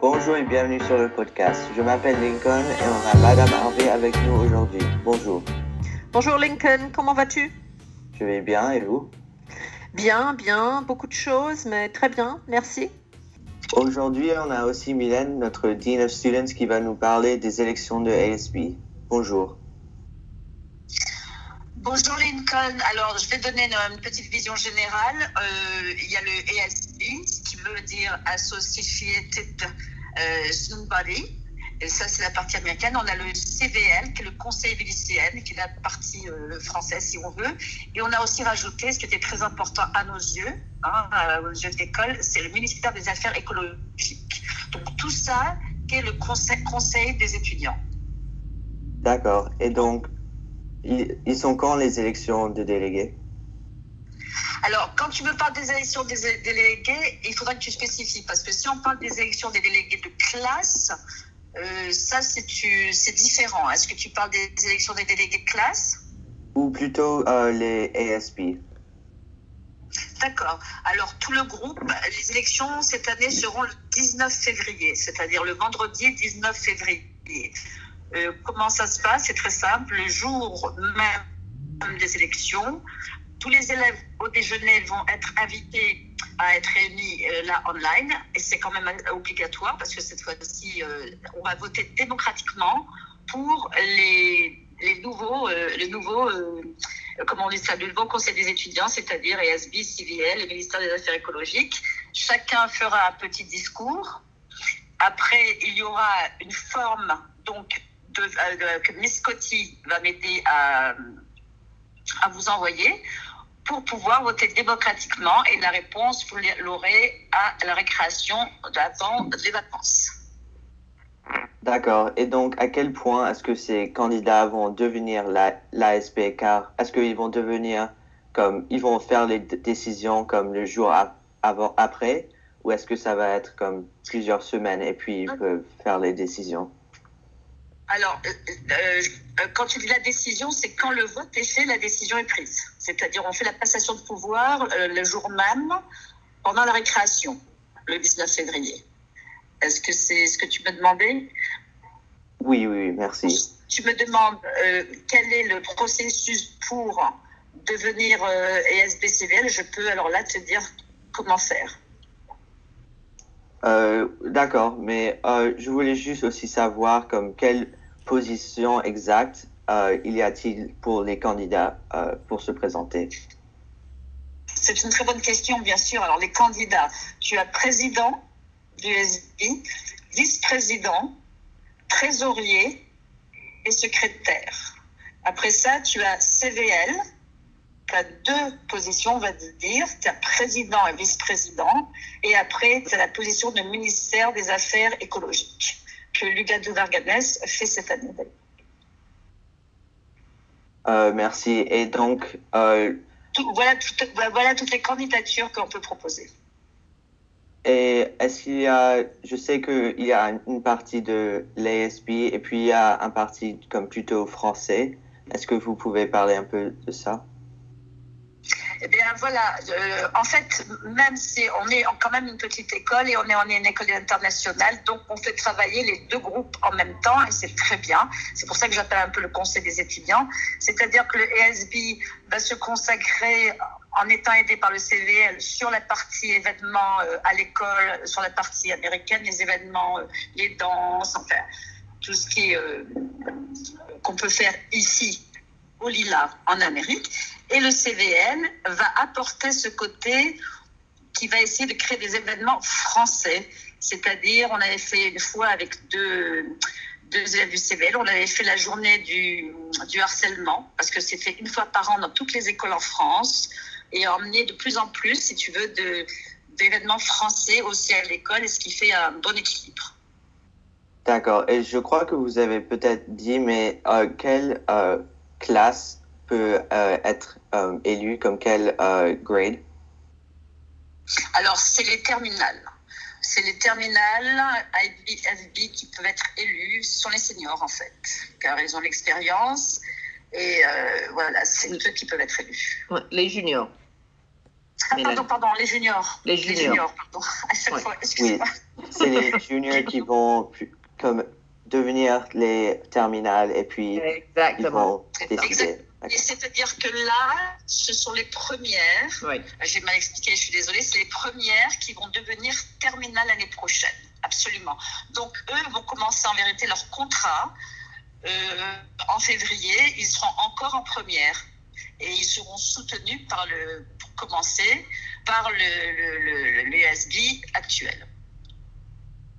Bonjour et bienvenue sur le podcast. Je m'appelle Lincoln et on a Madame Harvey avec nous aujourd'hui. Bonjour. Bonjour Lincoln, comment vas-tu? Je vais bien et vous? Bien, bien, beaucoup de choses, mais très bien, merci. Aujourd'hui, on a aussi Mylène, notre Dean of Students, qui va nous parler des élections de ASB. Bonjour. Bonjour Lincoln. Alors, je vais donner une, petite vision générale. Euh, il y a le ASB, qui veut dire Associated euh, Student Body. Et ça, c'est la partie américaine. On a le CVL, qui est le Conseil lycéen, qui est la partie euh, française, si on veut. Et on a aussi rajouté, ce qui était très important à nos yeux, hein, aux yeux de l'école, c'est le ministère des Affaires écologiques. Donc, tout ça, qui est le conseil, conseil des étudiants. D'accord. Et donc, ils, sont quand les élections de délégués? Alors, quand tu me parles des élections des délégués, il faudra que tu spécifies. Parce que si on parle des élections des délégués de classe, euh, ça, c'est tu- c'est différent. Est-ce que tu parles des élections des délégués de classe? Ou plutôt euh, les ASB D'accord. Alors, tout le groupe, les élections cette année seront le 19 février, c'est-à-dire le vendredi 19 février. Euh, comment ça se passe? C'est très simple. Le jour même des élections, tous les élèves au déjeuner vont être invités à être réunis euh, là online et c'est quand même euh, obligatoire parce que cette fois-ci, on va voter démocratiquement pour les, les nouveaux, les nouveaux comment on dit ça, le nouveau conseil des étudiants, c'est-à-dire ESB, CVL, le ministère des Affaires écologiques. Chacun fera un petit discours. Après, il y aura une forme donc de, euh, que Miss Scotty va m'aider à, à vous envoyer pour pouvoir voter démocratiquement et la réponse, vous l'aurez à la récréation d'avant les vacances. D'accord. Et donc, à quel point est-ce que ces candidats vont devenir la- l'ASB Car est-ce qu'ils vont devenir comme. Ils vont faire les décisions comme le jour avant, après Ou est-ce que ça va être comme plusieurs semaines et puis ils peuvent faire les décisions? Alors, euh, euh, euh, quand tu dis la décision, c'est quand le vote est fait, la décision est prise. C'est-à-dire, on fait la passation de pouvoir euh, le jour même, pendant la récréation, le 19 février. Est-ce que c'est ce que tu me demandais Oui, oui, merci. Tu me demandes euh, quel est le processus pour devenir ESBCVL. Je peux alors là te dire comment faire. D'accord, mais je voulais juste aussi savoir comme quelle position exacte euh, il y a-t-il pour les candidats euh, pour se présenter? C'est une très bonne question, bien sûr. Alors, les candidats, tu as président du SBI, vice-président, trésorier et secrétaire. Après ça, tu as CVL. Tu as deux positions, on va dire. Tu as président et vice-président. Et après, tu as la position de ministère des Affaires écologiques que Lugado Varganes fait cette année. Euh, Merci. Et donc, euh, Tout- voilà, toutes- voilà toutes les candidatures qu'on peut proposer. et est-ce qu'il y a, je sais qu'il y a une partie de l'ASB et puis il y a un parti comme plutôt français. Est-ce que vous pouvez parler un peu de ça? Eh bien voilà, euh, en fait, même si on est quand même une petite école et on est, on une école internationale, donc on fait travailler les deux groupes en même temps et c'est très bien. C'est pour ça que j'appelle un peu le conseil des étudiants. C'est-à-dire que le ESB va se consacrer en étant aidé par le CVL sur la partie événements euh, à l'école, sur la partie américaine, les événements, euh, les danses, enfin, tout ce qui euh, qu'on peut faire ici au Lila en Amérique. Et le CVL va apporter ce côté qui va essayer de créer des événements français. C'est-à-dire, on avait fait une fois avec deux, deux élèves du CVL, on avait fait la journée du, du harcèlement, parce que c'est fait une fois par an dans toutes les écoles en France, et emmener de plus en plus, si tu veux, d'événements français aussi à l'école, et ce qui fait un bon équilibre. D'accord. Et je crois que vous avez peut-être dit, mais euh, quelle euh, classe peut euh, être euh, élue comme quel euh, grade? Alors, c'est les terminales. C'est les terminales IB, FB qui peuvent être élus. Ce sont les seniors, en fait, car ils ont l'expérience. Et euh, voilà, c'est eux qui peuvent être élus. Ouais, les juniors. Ah, pardon, pardon, les juniors. Les juniors. pardon. À chaque Ouais. fois, Oui, excusez-moi. c'est les juniors qui vont comme devenir les terminales et puis ils Exactement. vont décider. Et c'est-à-dire que là, ce sont les premières, Oui. j'ai mal expliqué, je suis désolée, c'est les premières qui vont devenir terminales l'année prochaine. Absolument. Donc, eux vont commencer en vérité leur contrat euh, en février. Ils seront encore en première. Et ils seront soutenus par le, pour commencer, par le, le, le, le l'ESB actuel.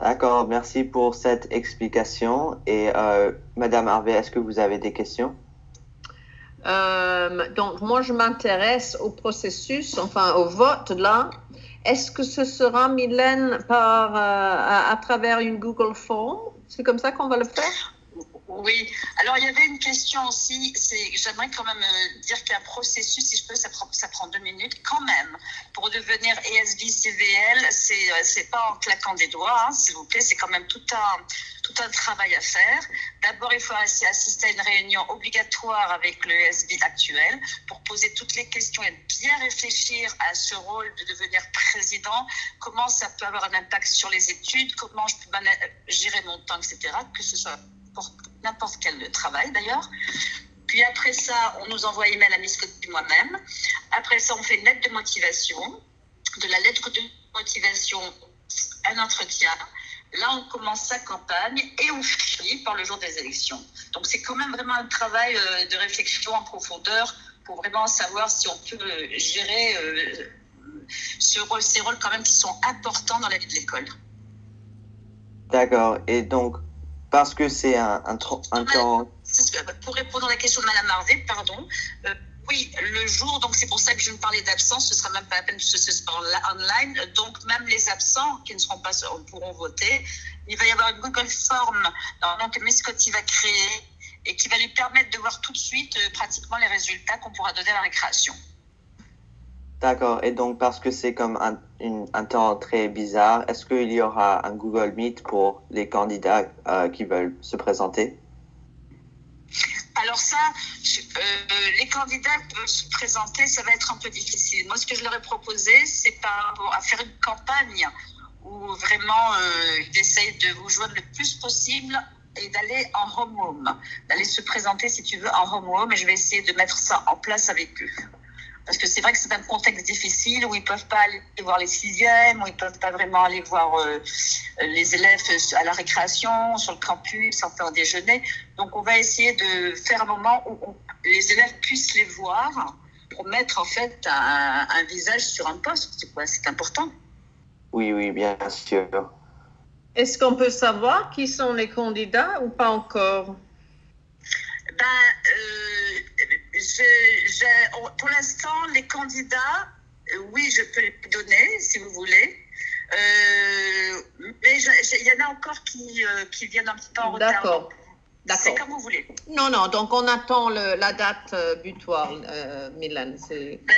D'accord, merci pour cette explication. Et euh, Madame Harvey, est-ce que vous avez des questions? Euh, donc, moi, je m'intéresse au processus, enfin au vote là. Est-ce que ce sera, Mylène, par, euh, à, à travers une Google Form? C'est comme ça qu'on va le faire? Oui, alors il y avait une question aussi, j'aimerais quand même euh, dire qu'il y a un processus, si je peux, ça prend, ça prend deux minutes quand même. Pour devenir ESB CVL, c'est euh, c'est pas en claquant des doigts, hein, s'il vous plaît, c'est quand même tout un, tout un travail à faire. D'abord, il faut assi- assister à une réunion obligatoire avec le ESB actuel pour poser toutes les questions et bien réfléchir à ce rôle de devenir président, comment ça peut avoir un impact sur les études, comment je peux gérer mon temps, etc., que ce soit n'importe quel travail d'ailleurs. Puis après ça, on nous envoie email à Miss et moi-même. Après ça, on fait une lettre de motivation. De la lettre de motivation, un entretien. Là, on commence sa campagne et on finit par le jour des élections. Donc, c'est quand même vraiment un travail euh, de réflexion en profondeur pour vraiment savoir si on peut euh, gérer euh, ces rôles quand même qui sont importants dans la vie de l'école. D'accord. Et donc, parce que c'est un, un, tro- un temps... Que- pour répondre à la question de Madame Harvey, pardon. euh, oui, le jour, donc c'est pour ça que je me parlais d'absence, ce sera même pas la peine que ce en- online. Donc même les absents qui ne seront pas pourront voter. Il va y avoir une Google Form que Miss Scotty va créer et qui va lui permettre de voir tout de suite euh, pratiquement les résultats qu'on pourra donner à la récréation. D'accord. Et donc, parce que c'est comme un, un temps très bizarre, est-ce qu'il y aura un Google Meet pour les candidats euh, qui veulent se présenter? Alors ça, euh, les candidats peuvent se présenter, ça va être un peu difficile. Moi, ce que je leur ai proposé, c'est par rapport à faire une campagne où vraiment euh, ils essayent de vous joindre le plus possible et d'aller en home home, d'aller se présenter si tu veux en home home et je vais essayer de mettre ça en place avec eux. Parce que c'est vrai que c'est un contexte difficile où ils peuvent pas aller voir les sixièmes, où ils peuvent pas vraiment aller voir euh, les élèves à la récréation, sur le campus, en faire déjeuner. Donc on va essayer de faire un moment où on- les élèves puissent les voir pour mettre en fait un, un visage sur un poste. C'est quoi? C'est important. Oui, oui, bien sûr. Est-ce qu'on peut savoir qui sont les candidats ou pas encore? Ben, euh, je- je- on- pour l'instant, les candidats, euh, oui, je peux les donner si vous voulez. Euh, mais il y en a encore qui, euh, qui viennent un petit peu en retard. D'accord. C'est comme vous voulez. Non, non, donc on attend le- la date butoir, euh, Mylène. c'est- Ben,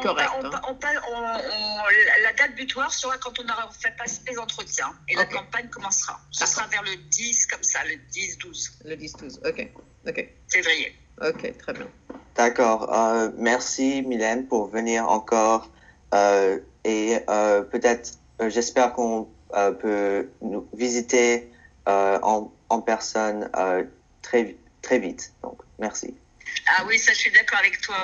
correct, on- hein. on- la date butoir sera quand on aura fait passer les entretiens et la campagne commencera. Ce sera vers le 10, comme ça, le 10-12 Le 10-12. OK. OK. février. OK, très bien. D'accord. Euh, merci, Mylène, pour venir encore. Euh, et euh, peut-être, j'espère qu'on peut nous visiter en, en personne très, très vite. Donc, merci. Ah oui, ça, je suis d'accord avec toi.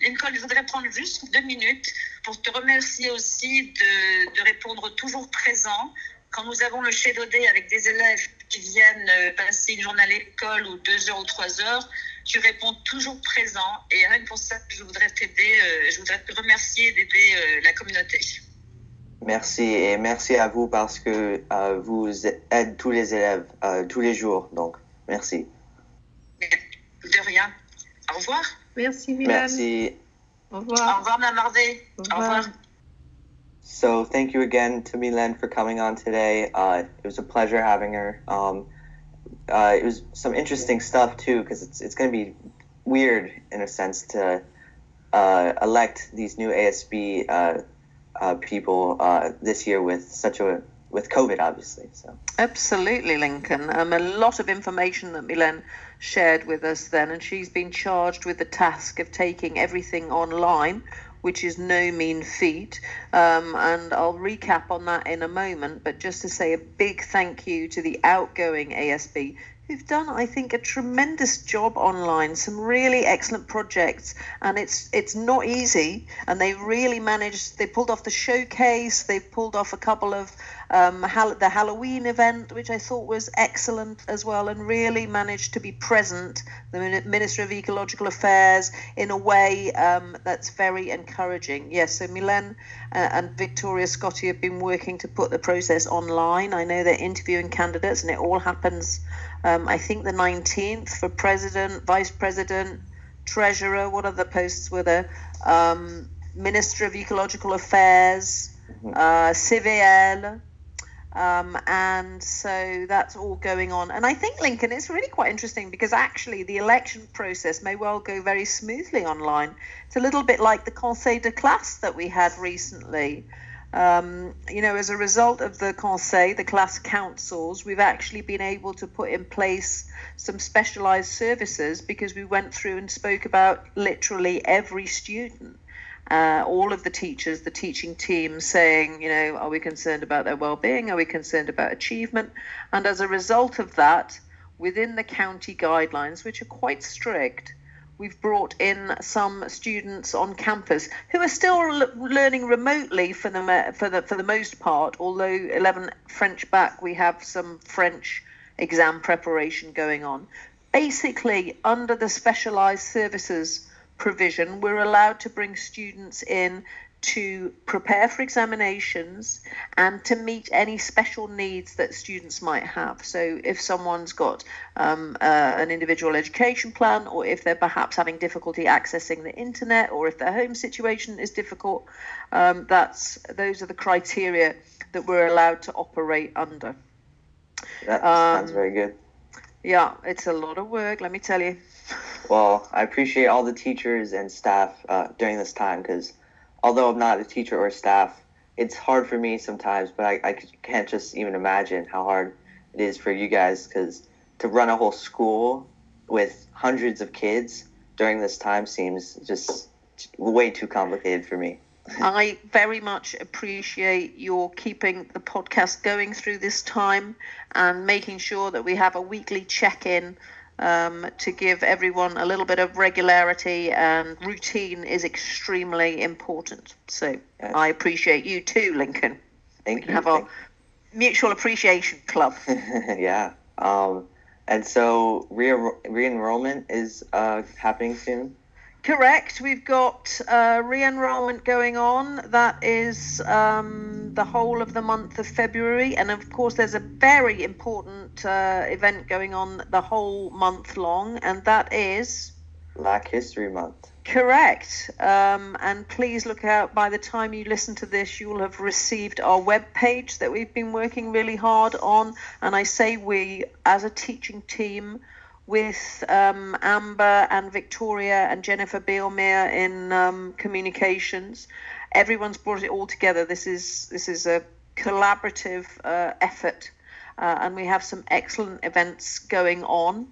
Lincoln, je voudrais prendre juste deux minutes pour te remercier aussi de, de répondre toujours présent. Quand nous avons le Shadow Day avec des élèves qui viennent passer une journée à l'école ou deux heures ou trois heures, tu réponds toujours présent. Et rien que pour ça, je voudrais t'aider, euh, je voudrais te remercier d'aider euh, la communauté. Merci et merci à vous parce que euh, vous aidez tous les élèves euh, tous les jours. Donc, merci. De rien. Au revoir. Merci, Mylène. Merci. Au Au revoir. revoir, Mme Harvey. Au Au revoir. revoir. So thank you again to Milen for coming on today. Uh, it was a pleasure having her. Um, uh, it was some interesting stuff too, because it's it's going to be weird in a sense to uh, elect these new ASB uh, uh, people uh, this year with such a with COVID, obviously. So Absolutely, Lincoln. Um, a lot of information that Milen shared with us then, and she's been charged with the task of taking everything online, which is no mean feat. Um, and I'll recap on that in a moment. But just to say a big thank you to the outgoing ASB who've done, I think, a tremendous job online. Some really excellent projects, and it's it's not easy. And they really managed. They pulled off the showcase. They pulled off a couple of um, the Halloween event, which I thought was excellent as well, and really managed to be present. The Minister of Ecological Affairs in a way um, that's very encouraging. Yes, so Milen uh, and Victoria Scotty have been working to put the process online. I know they're interviewing candidates, and it all happens um, I think the 19th for president, vice president, treasurer. What other posts were there? Um, Minister of Ecological Affairs, mm-hmm. uh, CVL. Um, and so that's all going on. And I think, Lincoln, it's really quite interesting because actually the election process may well go very smoothly online. It's a little bit like the Conseil de classe that we had recently. Um, you know, as a result of the Conseil, the class councils, we've actually been able to put in place some specialized services because we went through and spoke about literally every student. Uh, all of the teachers, the teaching team saying, you know, are we concerned about their well-being? Are we concerned about achievement? And as a result of that, within the county guidelines, which are quite strict, we've brought in some students on campus who are still l- learning remotely for the, for the for the most part. Although 11 French back, we have some French exam preparation going on. Basically, under the specialised services provision, we're allowed to bring students in to prepare for examinations and to meet any special needs that students might have. So, if someone's got um, uh, an individual education plan, or if they're perhaps having difficulty accessing the internet, or if their home situation is difficult, um, that's those are the criteria that we're allowed to operate under. That sounds um, very good. Yeah, it's a lot of work, let me tell you. Well, I appreciate all the teachers and staff uh, during this time because although I'm not a teacher or staff, it's hard for me sometimes, but I, I can't just even imagine how hard it is for you guys because to run a whole school with hundreds of kids during this time seems just way too complicated for me. I very much appreciate your keeping the podcast going through this time and making sure that we have a weekly check in um, to give everyone a little bit of regularity and routine is extremely important. So yes. I appreciate you too, Lincoln. Thank we you. Have our mutual appreciation club. yeah. Um, and so re enrollment is uh, happening soon. Correct. We've got uh, re enrollment going on. That is um, the whole of the month of February. And of course, there's a very important uh, event going on the whole month long, and that is Black History Month. Correct. Um, and please look out, by the time you listen to this, you will have received our web page that we've been working really hard on. And I say we, as a teaching team, with um, Amber and Victoria and Jennifer Beelmere in um, communications. Everyone's brought it all together. This is this is a collaborative uh, effort, uh, and we have some excellent events going on.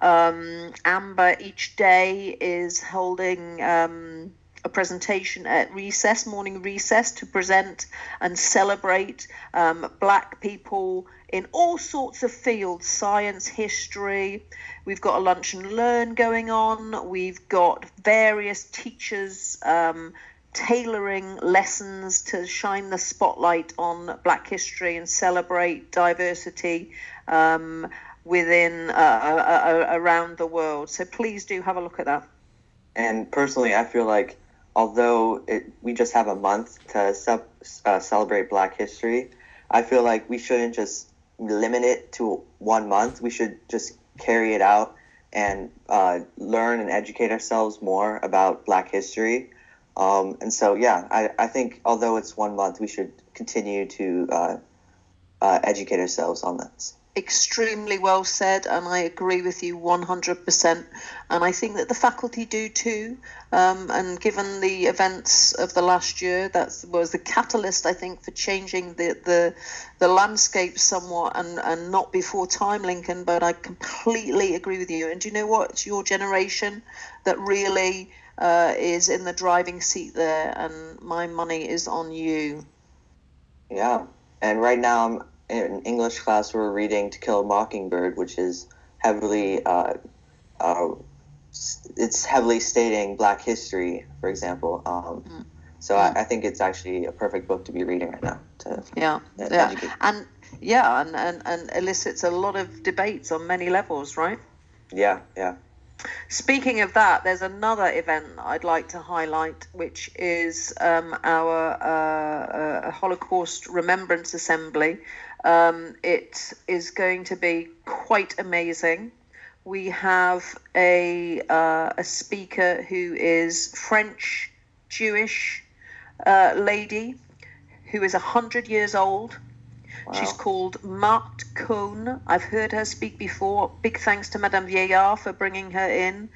Um, Amber each day is holding um, a presentation at recess, morning recess, to present and celebrate um, black people in all sorts of fields science, history. We've got a lunch and learn going on. We've got various teachers um, tailoring lessons to shine the spotlight on black history and celebrate diversity. Um, within uh, uh, uh, around the world so please do have a look at that and personally i feel like although it, we just have a month to sub, uh, celebrate Black History, I feel like we shouldn't just limit it to one month. We should just carry it out and uh, learn and educate ourselves more about Black history. Um, and so, yeah, I, I think although it's one month, we should continue to uh, uh educate ourselves on this extremely well said, and I agree with you 100%. And I think that the faculty do too. Um, and given the events of the last year, that was the catalyst, I think, for changing the, the, the landscape somewhat, and, and not before time, Lincoln. But I completely agree with you. And do you know what? It's your generation that really uh, is in the driving seat there, and my money is on you. Yeah, and right now I'm in English class. We're reading To Kill a Mockingbird, which is heavily, uh, uh, it's heavily stating Black history, for example. Um, mm. So mm. I, I, think it's actually a perfect book to be reading right now. To, yeah, yeah, educate. and yeah, and, and and elicits a lot of debates on many levels, right? Yeah, yeah. Speaking of that, there's another event I'd like to highlight, which is um, our uh, uh, Holocaust Remembrance Assembly. Um, it is going to be quite amazing. We have a uh, a speaker who is French Jewish uh, lady who is hundred years old Wow. She's called Marthe Cohn. I've heard her speak before. Big thanks to Madame Vieillard for bringing her in.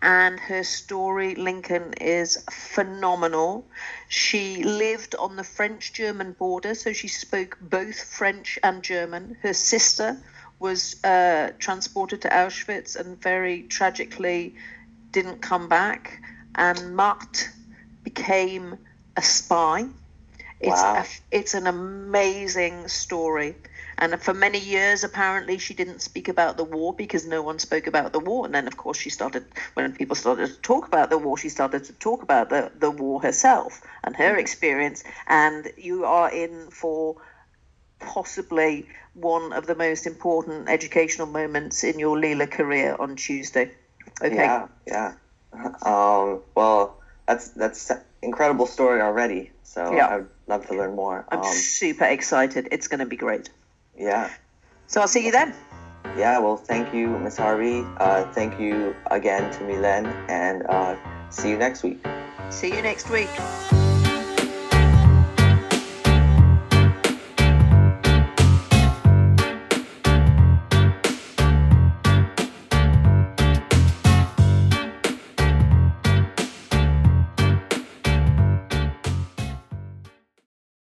And her story, Lincoln, is phenomenal. She lived on the French German border, so she spoke both French and German. Her sister was uh, transported to Auschwitz and very tragically didn't come back. And Marthe became a spy it's wow. a, it's an amazing story. And for many years, apparently, she didn't speak about the war because no one spoke about the war. And then, of course, she started, when people started to talk about the war, she started to talk about the, the war herself and her mm-hmm. experience. And you are in for possibly one of the most important educational moments in your Lila career on Tuesday. Okay. Yeah, yeah. Um, well, that's that's incredible story already. So yeah. I'd love to learn more. I'm um, super excited. It's going to be great. Yeah. So I'll see you then. Yeah, well, thank you, Miss Harvey. Uh, thank you again to Milen, and uh, see you next week. See you next week.